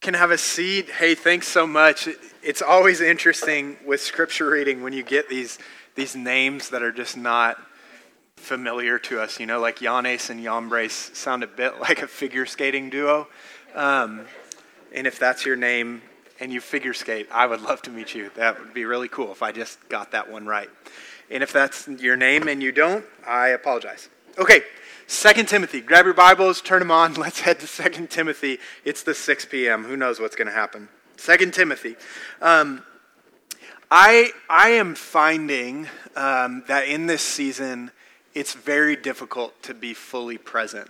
can have a seat. Hey, thanks so much. It's always interesting with scripture reading when you get these these names that are just not familiar to us. You know, like Jannes and Yambres sound a bit like a figure skating duo. Um, and if that's your name and you figure skate, I would love to meet you. That would be really cool if I just got that one right. And if that's your name and you don't, I apologize. Okay, Second Timothy. Grab your Bibles, turn them on. Let's head to Second Timothy. It's the 6 p.m. Who knows what's going to happen? Second Timothy. Um, I, I am finding um, that in this season, it's very difficult to be fully present.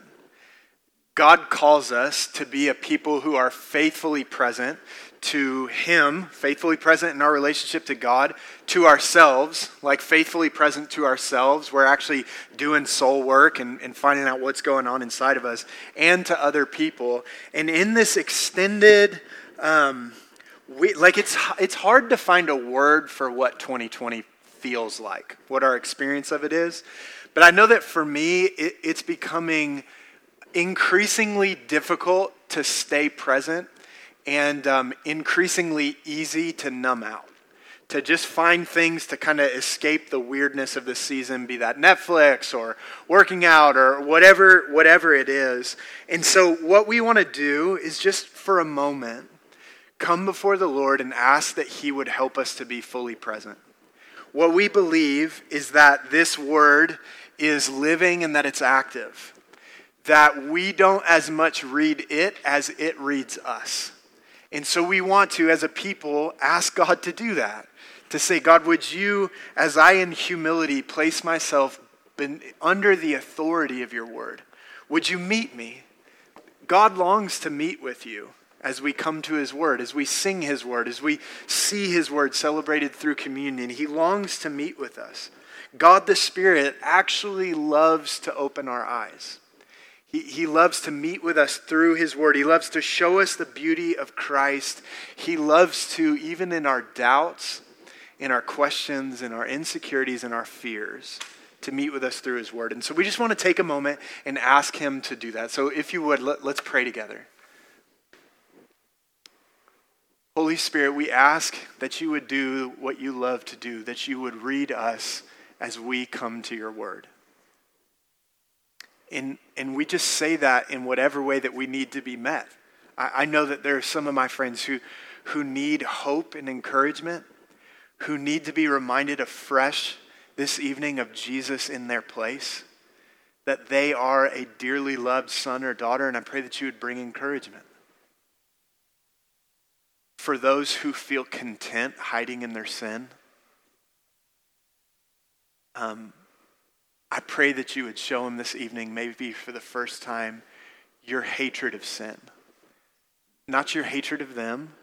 God calls us to be a people who are faithfully present, to Him, faithfully present in our relationship to God, to ourselves, like faithfully present to ourselves. We're actually doing soul work and, and finding out what's going on inside of us, and to other people. And in this extended, um, we, like it's, it's hard to find a word for what 2020 feels like, what our experience of it is. But I know that for me, it, it's becoming increasingly difficult to stay present and um, increasingly easy to numb out. To just find things to kind of escape the weirdness of the season, be that Netflix or working out or whatever, whatever it is. And so, what we want to do is just for a moment come before the Lord and ask that He would help us to be fully present. What we believe is that this word is living and that it's active, that we don't as much read it as it reads us. And so we want to, as a people, ask God to do that. To say, God, would you, as I in humility place myself under the authority of your word, would you meet me? God longs to meet with you as we come to his word, as we sing his word, as we see his word celebrated through communion. He longs to meet with us. God the Spirit actually loves to open our eyes. He, he loves to meet with us through His Word. He loves to show us the beauty of Christ. He loves to, even in our doubts, in our questions, in our insecurities, in our fears, to meet with us through His Word. And so we just want to take a moment and ask Him to do that. So if you would, let, let's pray together. Holy Spirit, we ask that you would do what you love to do, that you would read us as we come to your word. And, and we just say that in whatever way that we need to be met. I, I know that there are some of my friends who, who need hope and encouragement, who need to be reminded afresh this evening of Jesus in their place, that they are a dearly loved son or daughter, and I pray that you would bring encouragement. For those who feel content hiding in their sin, um, I pray that you would show him this evening, maybe for the first time, your hatred of sin. Not your hatred of them,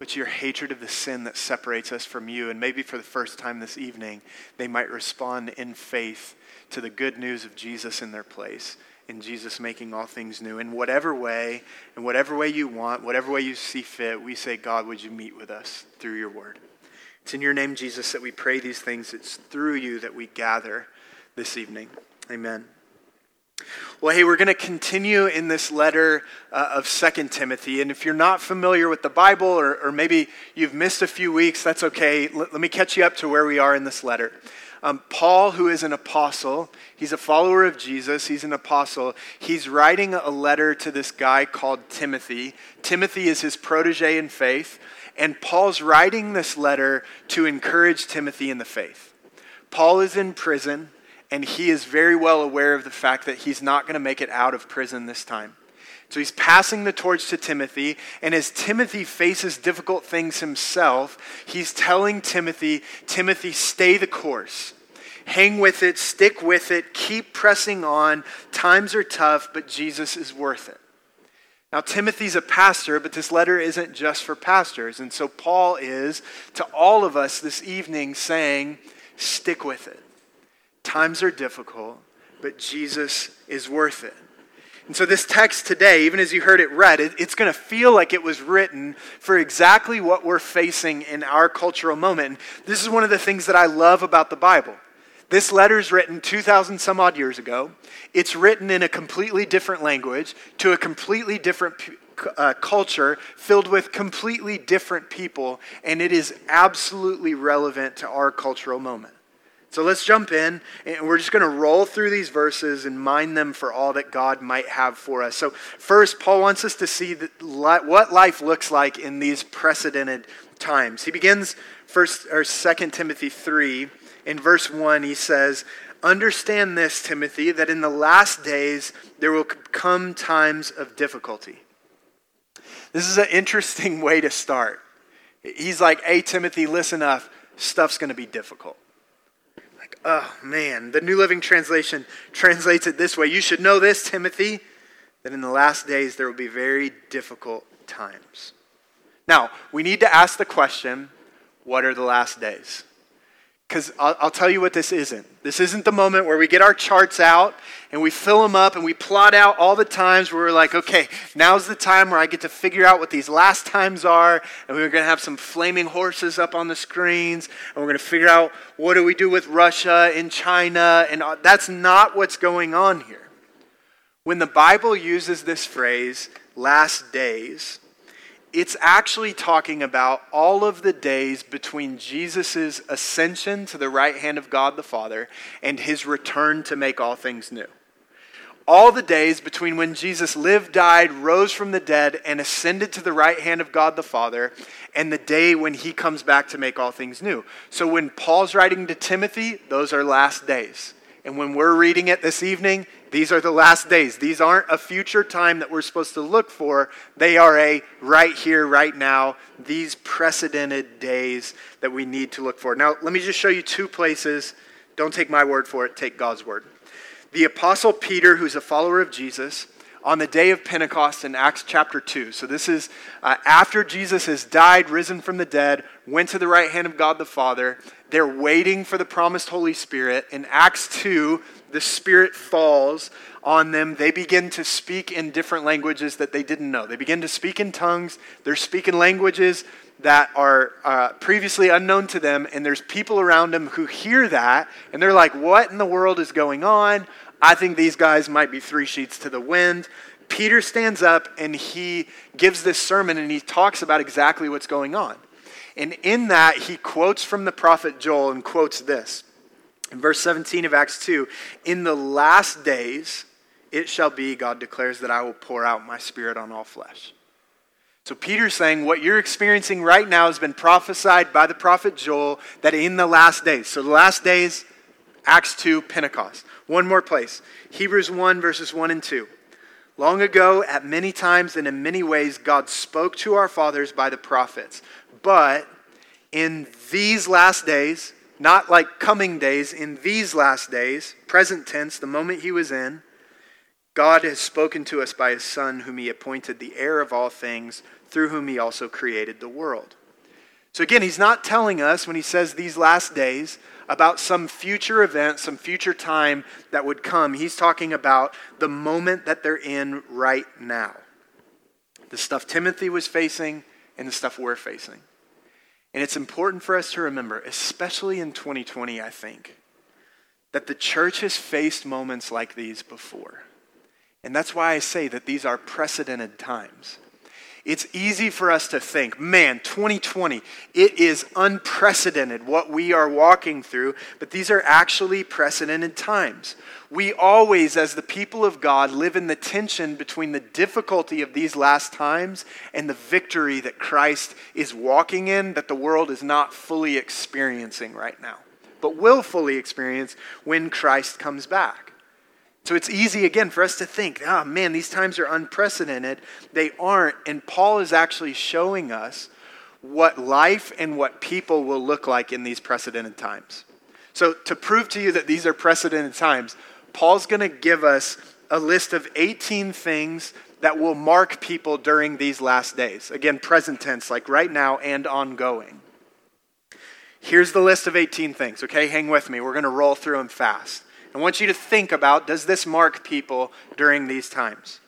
but your hatred of the sin that separates us from you. And maybe for the first time this evening, they might respond in faith to the good news of Jesus in their place, in Jesus making all things new. In whatever way, in whatever way you want, whatever way you see fit, we say, God, would you meet with us through your word? It's in your name, Jesus, that we pray these things. It's through you that we gather this evening. Amen. Well, hey, we're going to continue in this letter uh, of Second Timothy. And if you're not familiar with the Bible, or, or maybe you've missed a few weeks, that's okay. L- let me catch you up to where we are in this letter. Um, Paul, who is an apostle, he's a follower of Jesus, he's an apostle. He's writing a letter to this guy called Timothy. Timothy is his protege in faith. And Paul's writing this letter to encourage Timothy in the faith. Paul is in prison, and he is very well aware of the fact that he's not going to make it out of prison this time. So he's passing the torch to Timothy, and as Timothy faces difficult things himself, he's telling Timothy, Timothy, stay the course. Hang with it, stick with it, keep pressing on. Times are tough, but Jesus is worth it. Now, Timothy's a pastor, but this letter isn't just for pastors. And so, Paul is to all of us this evening saying, stick with it. Times are difficult, but Jesus is worth it. And so, this text today, even as you heard it read, it, it's going to feel like it was written for exactly what we're facing in our cultural moment. And this is one of the things that I love about the Bible. This letter is written 2,000 some odd years ago. It's written in a completely different language to a completely different uh, culture filled with completely different people, and it is absolutely relevant to our cultural moment. So let's jump in, and we're just going to roll through these verses and mind them for all that God might have for us. So, first, Paul wants us to see what life looks like in these precedented times. He begins first or Second Timothy 3 in verse 1. He says, Understand this, Timothy, that in the last days there will come times of difficulty. This is an interesting way to start. He's like, Hey, Timothy, listen up. Stuff's going to be difficult. Oh, man. The New Living Translation translates it this way You should know this, Timothy, that in the last days there will be very difficult times. Now, we need to ask the question what are the last days? Because I'll, I'll, tell you what this isn't. This isn't the moment where we get our charts out and we fill them up and we plot out all the times where we're like, okay, now's the time where I get to figure out what these last times are. And we're going to have some flaming horses up on the screens. And we're going to figure out what do we do with Russia and China. And that's not what's going on here. When the Bible uses this phrase, last days, it's actually talking about all of the days between Jesus' ascension to the right hand of God the Father and his return to make all things new. All the days between when Jesus lived, died, rose from the dead, and ascended to the right hand of God the Father, and the day when he comes back to make all things new. So when Paul's writing to Timothy, those are last days. And when we're reading it this evening, these are the last days. These aren't a future time that we're supposed to look for. They are a right here, right now, these precedented days that we need to look for. Now, let me just show you two places. Don't take my word for it, take God's word. The Apostle Peter, who's a follower of Jesus, on the day of Pentecost in Acts chapter 2. So, this is uh, after Jesus has died, risen from the dead, went to the right hand of God the Father. They're waiting for the promised Holy Spirit. In Acts 2, the Spirit falls on them. They begin to speak in different languages that they didn't know. They begin to speak in tongues. They're speaking languages that are uh, previously unknown to them, and there's people around them who hear that, and they're like, What in the world is going on? I think these guys might be three sheets to the wind. Peter stands up and he gives this sermon and he talks about exactly what's going on. And in that, he quotes from the prophet Joel and quotes this. In verse 17 of Acts 2, in the last days it shall be, God declares, that I will pour out my spirit on all flesh. So Peter's saying what you're experiencing right now has been prophesied by the prophet Joel that in the last days, so the last days, Acts 2, Pentecost. One more place Hebrews 1, verses 1 and 2. Long ago, at many times and in many ways, God spoke to our fathers by the prophets. But in these last days, not like coming days, in these last days, present tense, the moment he was in, God has spoken to us by his Son, whom he appointed the heir of all things, through whom he also created the world. So again, he's not telling us when he says these last days about some future event, some future time that would come. He's talking about the moment that they're in right now. The stuff Timothy was facing and the stuff we're facing. And it's important for us to remember, especially in 2020, I think, that the church has faced moments like these before. And that's why I say that these are precedented times. It's easy for us to think, man, 2020, it is unprecedented what we are walking through, but these are actually precedented times. We always, as the people of God, live in the tension between the difficulty of these last times and the victory that Christ is walking in that the world is not fully experiencing right now, but will fully experience when Christ comes back. So it's easy, again, for us to think, oh man, these times are unprecedented. They aren't. And Paul is actually showing us what life and what people will look like in these precedented times. So, to prove to you that these are precedented times, Paul's going to give us a list of 18 things that will mark people during these last days. Again, present tense, like right now and ongoing. Here's the list of 18 things, okay? Hang with me. We're going to roll through them fast. I want you to think about does this mark people during these times?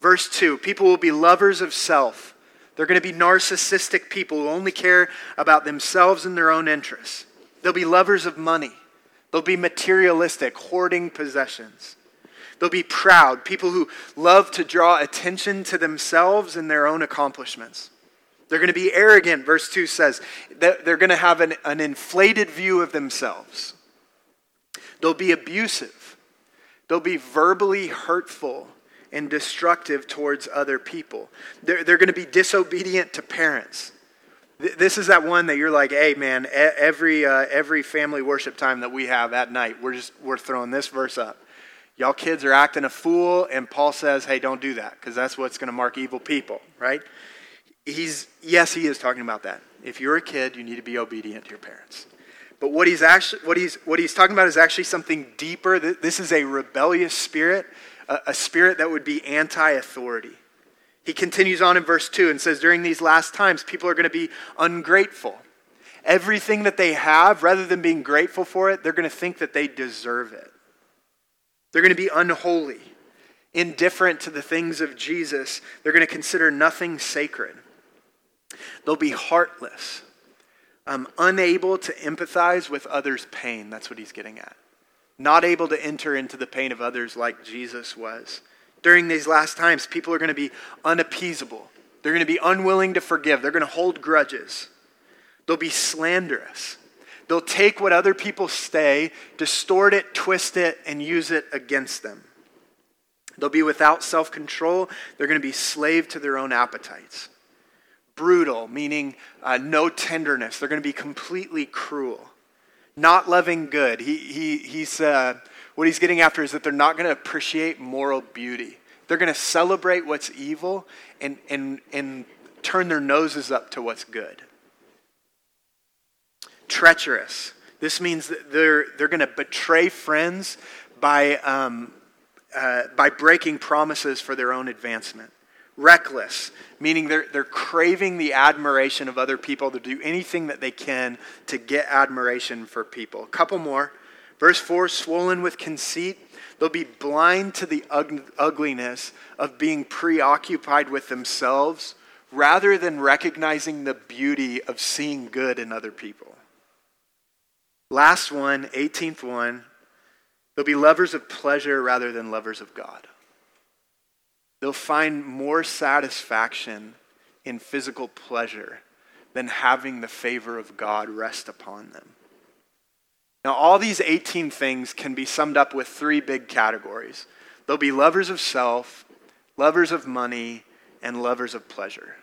Verse 2 people will be lovers of self. They're going to be narcissistic people who only care about themselves and their own interests. They'll be lovers of money. They'll be materialistic, hoarding possessions. They'll be proud, people who love to draw attention to themselves and their own accomplishments. They're going to be arrogant, verse 2 says. They're going to have an, an inflated view of themselves. They'll be abusive. They'll be verbally hurtful and destructive towards other people. They're, they're going to be disobedient to parents. This is that one that you're like, hey man, every uh, every family worship time that we have at night, we're just we're throwing this verse up. Y'all kids are acting a fool, and Paul says, hey, don't do that because that's what's going to mark evil people, right? He's yes, he is talking about that. If you're a kid, you need to be obedient to your parents. But what he's actually what he's what he's talking about is actually something deeper. This is a rebellious spirit, a, a spirit that would be anti-authority. He continues on in verse 2 and says, During these last times, people are going to be ungrateful. Everything that they have, rather than being grateful for it, they're going to think that they deserve it. They're going to be unholy, indifferent to the things of Jesus. They're going to consider nothing sacred. They'll be heartless, um, unable to empathize with others' pain. That's what he's getting at. Not able to enter into the pain of others like Jesus was during these last times, people are going to be unappeasable. They're going to be unwilling to forgive. They're going to hold grudges. They'll be slanderous. They'll take what other people say, distort it, twist it, and use it against them. They'll be without self control. They're going to be slave to their own appetites. Brutal, meaning uh, no tenderness. They're going to be completely cruel. Not loving good. He, he, he's, uh, what he's getting after is that they're not going to appreciate moral beauty. They're going to celebrate what's evil and, and, and turn their noses up to what's good. Treacherous. This means that they're, they're going to betray friends by, um, uh, by breaking promises for their own advancement. Reckless, meaning they're, they're craving the admiration of other people to do anything that they can to get admiration for people. A couple more. Verse 4 swollen with conceit. They'll be blind to the ugliness of being preoccupied with themselves rather than recognizing the beauty of seeing good in other people. Last one, 18th one, they'll be lovers of pleasure rather than lovers of God. They'll find more satisfaction in physical pleasure than having the favor of God rest upon them. Now, all these 18 things can be summed up with three big categories they'll be lovers of self, lovers of money, and lovers of pleasure.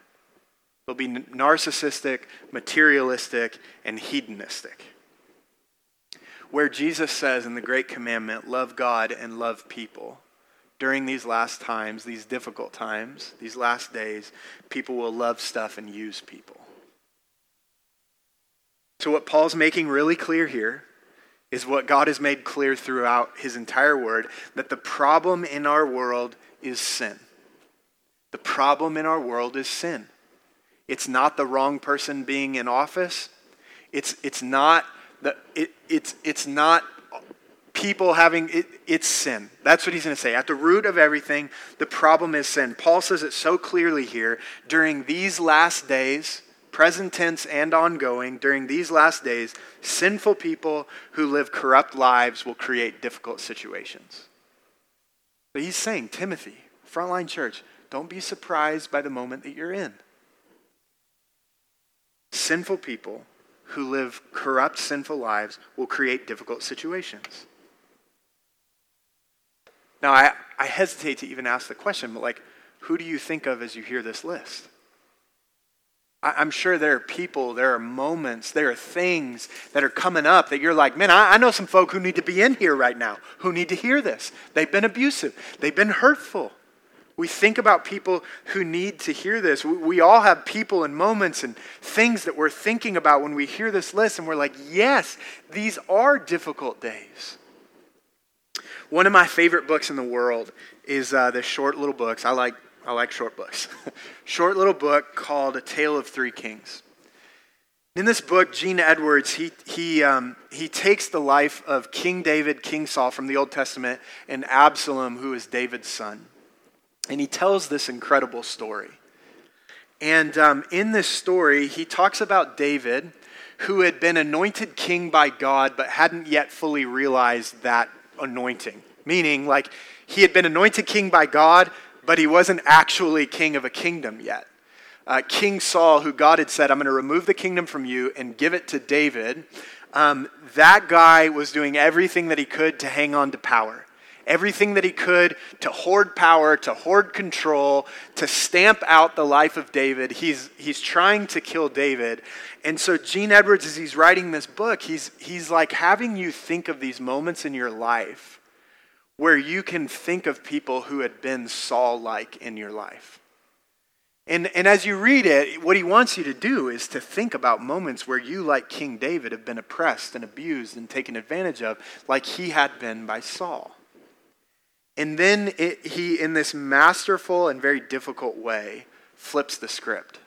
They'll be narcissistic, materialistic, and hedonistic. Where Jesus says in the Great Commandment, love God and love people, during these last times, these difficult times, these last days, people will love stuff and use people. So, what Paul's making really clear here is what God has made clear throughout his entire word that the problem in our world is sin. The problem in our world is sin. It's not the wrong person being in office. It's, it's not the, it, it's, it's not people having it, it's sin. That's what he's going to say. At the root of everything, the problem is sin. Paul says it so clearly here. During these last days, present tense and ongoing, during these last days, sinful people who live corrupt lives will create difficult situations. But he's saying, Timothy, frontline church, don't be surprised by the moment that you're in. Sinful people who live corrupt, sinful lives will create difficult situations. Now, I, I hesitate to even ask the question, but like, who do you think of as you hear this list? I'm sure there are people, there are moments, there are things that are coming up that you're like, man, I, know some folk who need to be in here right now, who need to hear this. They've been abusive, they've been hurtful. We think about people who need to hear this. We, we all have people and moments and things that we're thinking about when we hear this list, and we're like, yes, these are difficult days. One of my favorite books in the world is uh, the short little books. I like I like short books. short little book called A Tale of Three Kings. In this book, Gene Edwards, he, he, um, he takes the life of King David, King Saul from the Old Testament, and Absalom, who is David's son. And he tells this incredible story. And um, in this story, he talks about David, who had been anointed king by God, but hadn't yet fully realized that anointing. Meaning, like, he had been anointed king by God, but he wasn't actually king of a kingdom yet. Uh, king Saul, who God had said, I'm going to remove the kingdom from you and give it to David, um, that guy was doing everything that he could to hang on to power. Everything that he could to hoard power, to hoard control, to stamp out the life of David. He's, he's trying to kill David. And so, Gene Edwards, as he's writing this book, he's, he's like having you think of these moments in your life where you can think of people who had been Saul like in your life. And, and as you read it, what he wants you to do is to think about moments where you, like King David, have been oppressed and abused and taken advantage of, like he had been by Saul. And then it, he, in this masterful and very difficult way, flips the script.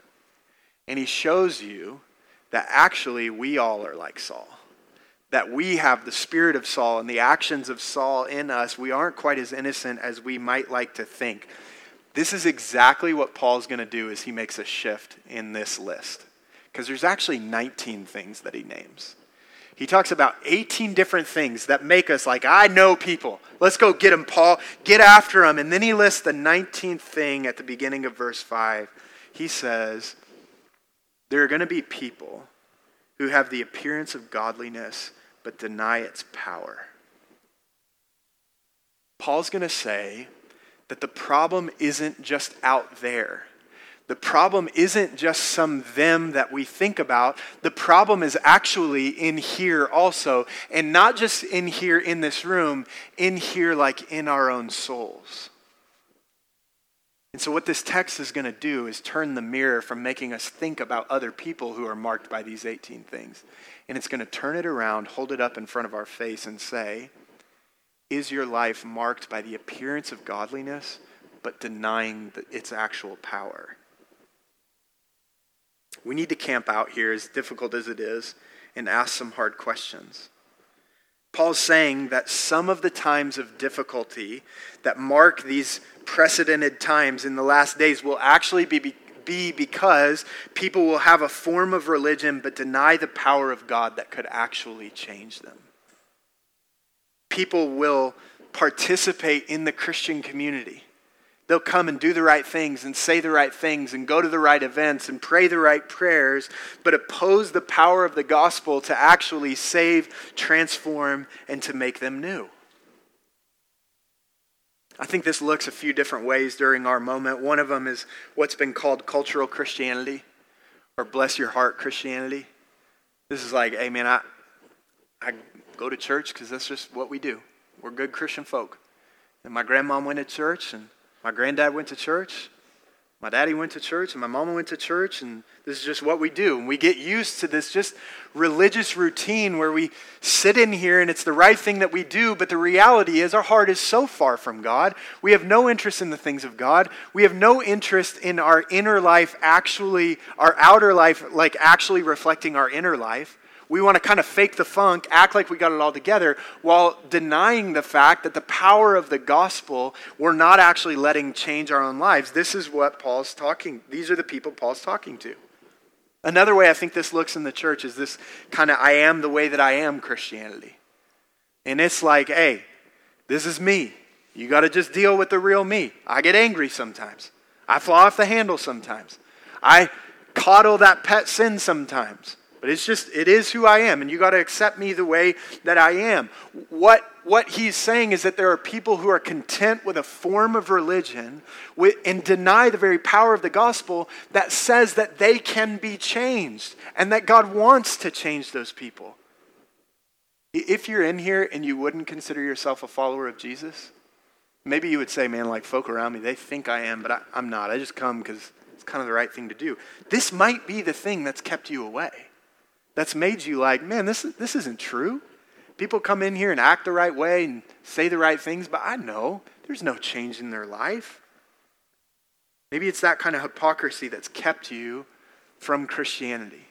And he shows you that actually we all are like Saul. That we have the spirit of Saul and the actions of Saul in us. We aren't quite as innocent as we might like to think. This is exactly what Paul's going to do as he makes a shift in this list. Because there's actually 19 things that he names. He talks about 18 different things that make us like, I know people. Let's go get them, Paul. Get after them. And then he lists the 19th thing at the beginning of verse 5. He says, There are going to be people who have the appearance of godliness but deny its power. Paul's going to say that the problem isn't just out there. The problem isn't just some them that we think about. The problem is actually in here also. And not just in here in this room, in here like in our own souls. And so, what this text is going to do is turn the mirror from making us think about other people who are marked by these 18 things. And it's going to turn it around, hold it up in front of our face, and say, is your life marked by the appearance of godliness, but denying its actual power? We need to camp out here, as difficult as it is, and ask some hard questions. Paul's saying that some of the times of difficulty that mark these precedented times in the last days will actually be, be because people will have a form of religion but deny the power of God that could actually change them people will participate in the Christian community. They'll come and do the right things and say the right things and go to the right events and pray the right prayers, but oppose the power of the gospel to actually save, transform, and to make them new. I think this looks a few different ways during our moment. One of them is what's been called cultural Christianity or bless your heart Christianity. This is like, hey man, I, I go to church because that's just what we do. We're good Christian folk. And my grandmom went to church, and my granddad went to church. My daddy went to church, and my mama went to church, and this is just what we do. And we get used to this just religious routine where we sit in here and it's the right thing that we do, but the reality is our heart is so far from God. We have no interest in the things of God. We have no interest in our inner life actually, our outer life, like actually reflecting our inner life. We want to kind of fake the funk, act like we got it all together, while denying the fact that the power of the gospel we're not actually letting change our own lives. This is what Paul's talking. These are the people Paul's talking to. Another way I think this looks in the church is this kind of I am the way that I am Christianity. And it's like, hey, this is me. You got to just deal with the real me. I get angry sometimes. I fly off the handle sometimes. I coddle that pet sin sometimes. But it's just, it is who I am, and you got to accept me the way that I am. What, what he's saying is that there are people who are content with a form of religion with, and deny the very power of the gospel that says that they can be changed and that God wants to change those people. If you're in here and you wouldn't consider yourself a follower of Jesus, maybe you would say, man, like folk around me, they think I am, but I, I'm not. I just come because it's kind of the right thing to do. This might be the thing that's kept you away that's made you like, man, this, this isn't true. People come in here and act the right way and say the right things, but I know there's no change in their life. Maybe it's that kind of hypocrisy that's kept you from Christianity.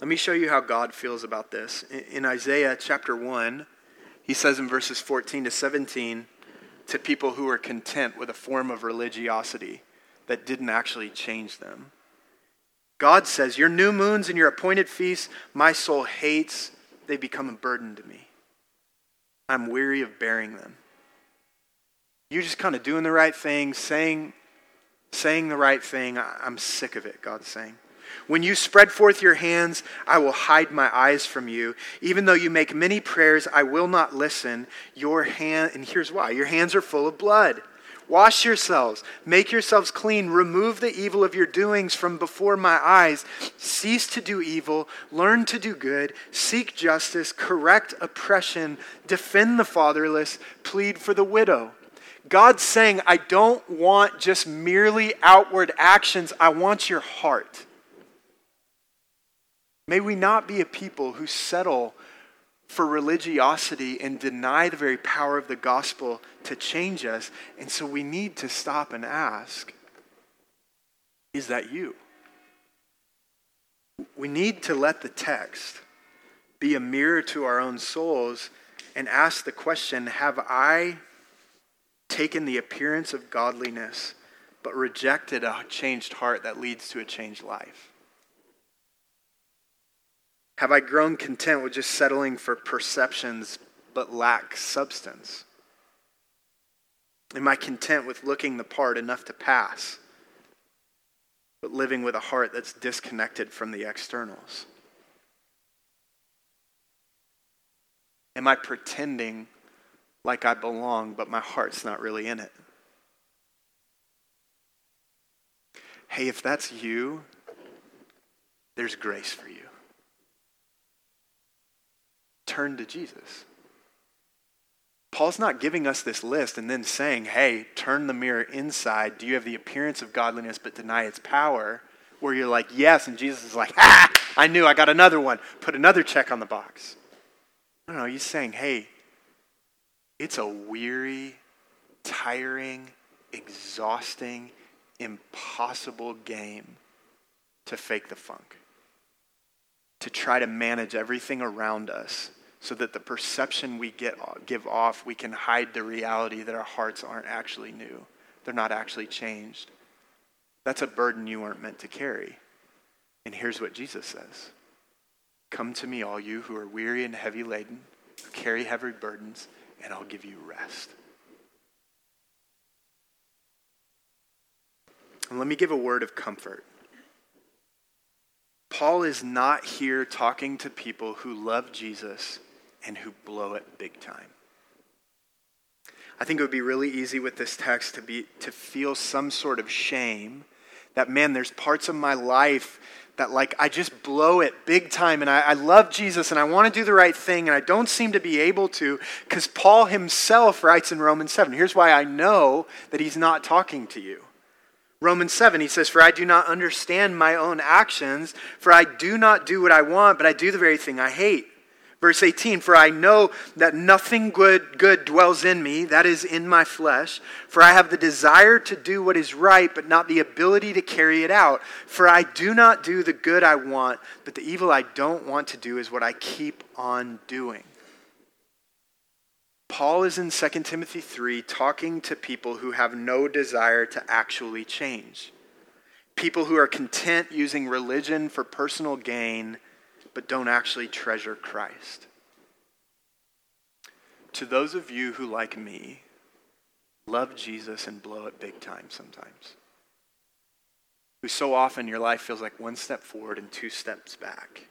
Let me show you how God feels about this. In Isaiah chapter 1, he says in verses 14 to 17 to people who are content with a form of religiosity that didn't actually change them. God says, Your new moons and your appointed feasts, my soul hates. They become a burden to me. I'm weary of bearing them. You're just kind of doing the right thing, saying, saying the right thing. I'm sick of it, God's saying. When you spread forth your hands, I will hide my eyes from you. Even though you make many prayers, I will not listen. Your hand, and here's why your hands are full of blood. Wash yourselves, make yourselves clean, remove the evil of your doings from before my eyes. Cease to do evil, learn to do good, seek justice, correct oppression, defend the fatherless, plead for the widow. God's saying, I don't want just merely outward actions, I want your heart. May we not be a people who settle for religiosity and deny the very power of the gospel to change us. And so we need to stop and ask Is that you? We need to let the text be a mirror to our own souls and ask the question Have I taken the appearance of godliness but rejected a changed heart that leads to a changed life? Have I grown content with just settling for perceptions but lack substance? Am I content with looking the part enough to pass, but living with a heart that's disconnected from the externals? Am I pretending like I belong, but my heart's not really in it? Hey, if that's you, there's grace for you turn to Jesus. Paul's not giving us this list and then saying, hey, turn the mirror inside. Do you have the appearance of godliness but deny its power? Where you're like, yes, and Jesus is like, ah, I knew, I got another one. Put another check on the box. No, no, he's saying, hey, it's a weary, tiring, exhausting, impossible game to fake the funk, to try to manage everything around us so that the perception we get, give off, we can hide the reality that our hearts aren't actually new. They're not actually changed. That's a burden you weren't meant to carry. And here's what Jesus says Come to me, all you who are weary and heavy laden, who carry heavy burdens, and I'll give you rest. And let me give a word of comfort. Paul is not here talking to people who love Jesus and who blow it big time. I think it would be really easy with this text to be to feel some sort of shame that man, there's parts of my life that like I just blow it big time and I, I love Jesus and I want to do the right thing and I don't seem to be able to because Paul himself writes in Romans 7. Here's why I know that he's not talking to you. Romans 7, he says, For I do not understand my own actions, for I do not do what I want, but I do the very thing I hate. Verse 18, for I know that nothing good, good dwells in me, that is in my flesh. For I have the desire to do what is right, but not the ability to carry it out. For I do not do the good I want, but the evil I don't want to do is what I keep on doing. Paul is in 2 Timothy 3 talking to people who have no desire to actually change. People who are content using religion for personal gain but don't actually treasure Christ. To those of you who, like me, love Jesus and blow it big time sometimes, who so often your life feels like one step forward and two steps back.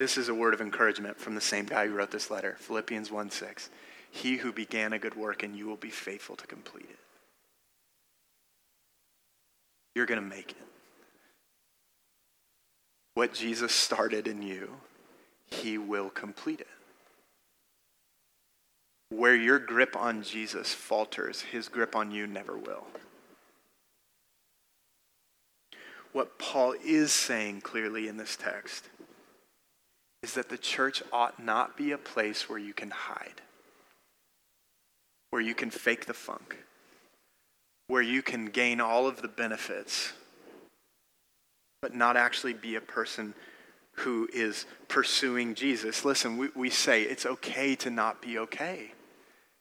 This is a word of encouragement from the same guy who wrote this letter, Philippians 1 6. He who began a good work and you will be faithful to complete it. You're going to make it what Jesus started in you, he will complete it. Where your grip on Jesus falters, his grip on you never will. What Paul is saying clearly in this text is that the church ought not be a place where you can hide, where you can fake the funk, where you can gain all of the benefits but not actually be a person who is pursuing Jesus. Listen, we, we say it's okay to not be okay.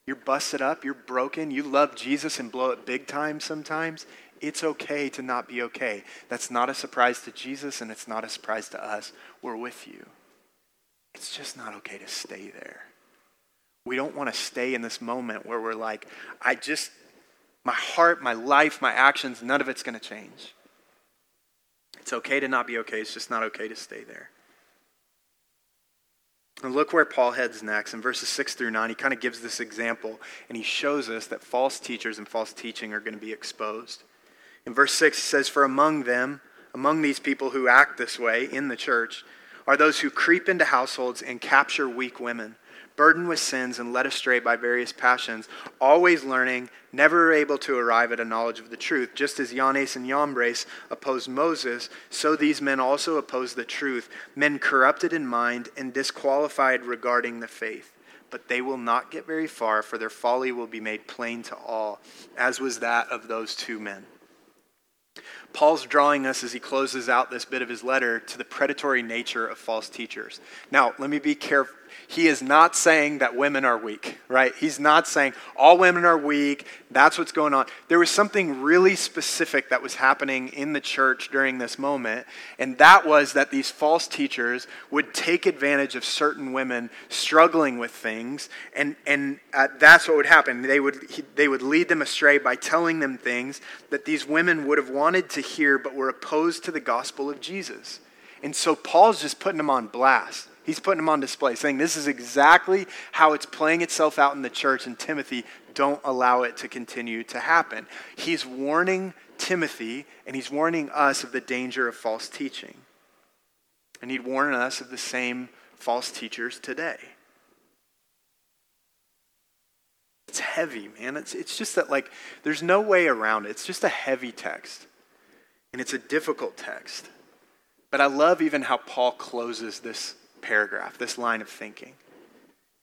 You're busted up, you're broken, you love Jesus and blow it big time sometimes. It's okay to not be okay. That's not a surprise to Jesus and it's not a surprise to us. We're with you. It's just not okay to stay there. We don't want to stay in this moment where we're like, I just, my heart, my life, my actions, none of it's going to change. It's okay to not be okay, it's just not okay to stay there. And look where Paul heads next. In verses 6 through 9, he kind of gives this example, and he shows us that false teachers and false teaching are going to be exposed. In verse 6, he says, For among them, among these people who act this way in the church, are those who creep into households and capture weak women burdened with sins and led astray by various passions, always learning, never able to arrive at a knowledge of the truth. Just as Jannes and Jambres opposed Moses, so these men also oppose the truth, men corrupted in mind and disqualified regarding the faith. But they will not get very far, for their folly will be made plain to all, as was that of those two men. Paul's drawing us as he closes out this bit of his letter to the predatory nature of false teachers. Now, let me be careful he is not saying that women are weak, right? He's not saying all women are weak. That's what's going on. There was something really specific that was happening in the church during this moment, and that was that these false teachers would take advantage of certain women struggling with things, and, and uh, that's what would happen. They would, he, they would lead them astray by telling them things that these women would have wanted to hear but were opposed to the gospel of Jesus. And so Paul's just putting them on blast. He's putting them on display, saying this is exactly how it's playing itself out in the church, and Timothy, don't allow it to continue to happen. He's warning Timothy, and he's warning us of the danger of false teaching. And he'd warn us of the same false teachers today. It's heavy, man. It's, it's just that, like, there's no way around it. It's just a heavy text. And it's a difficult text. But I love even how Paul closes this paragraph, this line of thinking.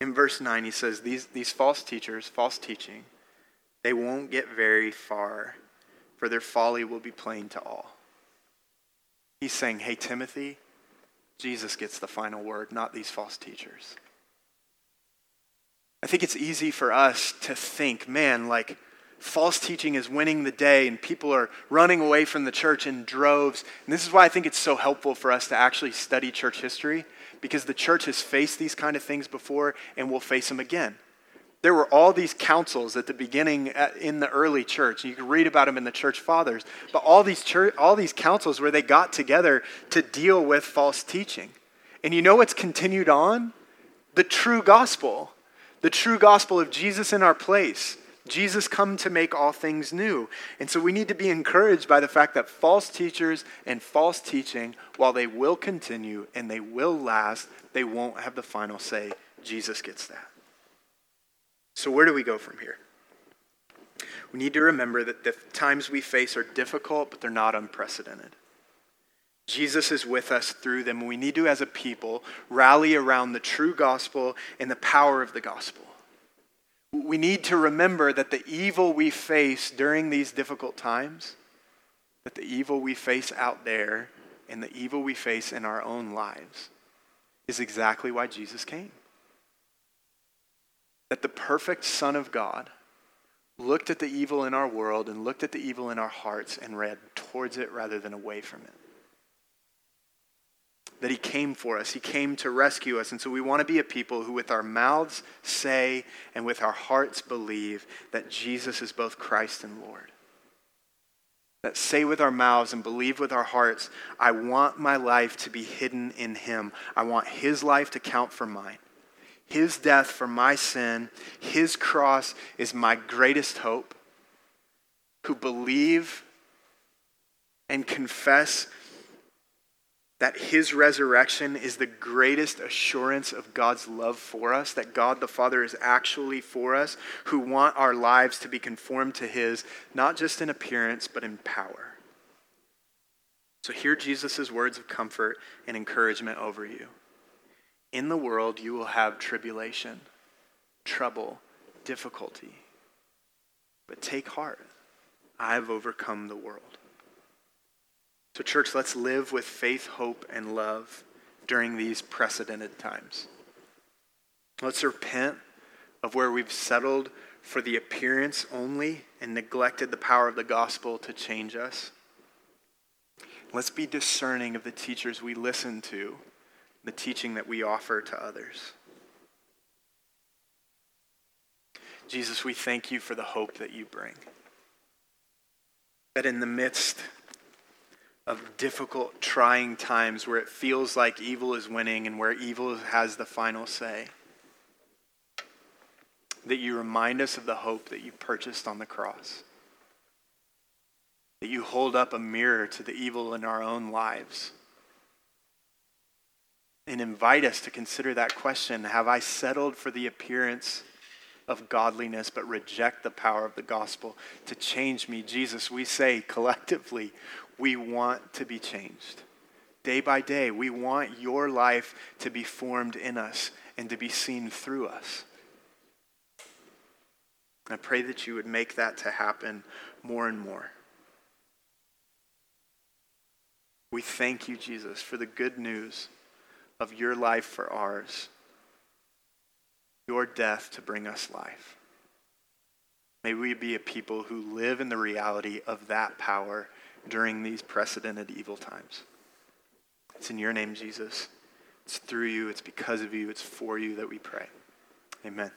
In verse 9, he says, These, these false teachers, false teaching, they won't get very far, for their folly will be plain to all. He's saying, Hey, Timothy, Jesus gets the final word, not these false teachers. I think it's easy for us to think, man, like, false teaching is winning the day and people are running away from the church in droves. And this is why I think it's so helpful for us to actually study church history because the church has faced these kind of things before and will face them again. There were all these councils at the beginning uh, in the early church. You can read about them in the church fathers. But all these, church, all these councils where they got together to deal with false teaching. And you know what's continued on? The true gospel. The true gospel of Jesus in our place Jesus come to make all things new. And so we need to be encouraged by the fact that false teachers and false teaching, while they will continue and they will last, they won't have the final say. Jesus gets that. So where do we go from here? We need to remember that the times we face are difficult, but they're not unprecedented. Jesus is with us through them. We need to, as a people, rally around the true gospel and the power of the gospel. We need to remember that the evil we face during these difficult times, that the evil we face out there and the evil we face in our own lives is exactly why Jesus came. That the perfect Son of God looked at the evil in our world and looked at the evil in our hearts and ran towards it rather than away from it that he came for us. He came to rescue us. And so we want to be a people who, with our mouths, say and with our hearts believe that Jesus is both Christ and Lord. That say with our mouths and believe with our hearts, I want my life to be hidden in him. I want his life to count for mine. His death for my sin, his cross is my greatest hope. Who believe and confess that his resurrection is the greatest assurance of God's love for us, that God the Father is actually for us, who want our lives to be conformed to his, not just in appearance, but in power. So hear Jesus' words of comfort and encouragement over you. In the world, you will have tribulation, trouble, difficulty. But take heart. I have overcome the world. So, church, let's live with faith, hope, and love during these precedented times. Let's repent of where we've settled for the appearance only and neglected the power of the gospel to change us. Let's be discerning of the teachers we listen to, the teaching that we offer to others. Jesus, we thank you for the hope that you bring. That in the midst of difficult, trying times where it feels like evil is winning and where evil has the final say, that you remind us of the hope that you purchased on the cross. That you hold up a mirror to the evil in our own lives and invite us to consider that question Have I settled for the appearance of godliness but reject the power of the gospel to change me? Jesus, we say collectively, we want to be changed. Day by day, we want your life to be formed in us and to be seen through us. I pray that you would make that to happen more and more. We thank you, Jesus, for the good news of your life for ours, your death to bring us life. May we be a people who live in the reality of that power during these precedented evil times. It's in your name, Jesus. It's through you, it's because of you, it's for you that we pray. Amen.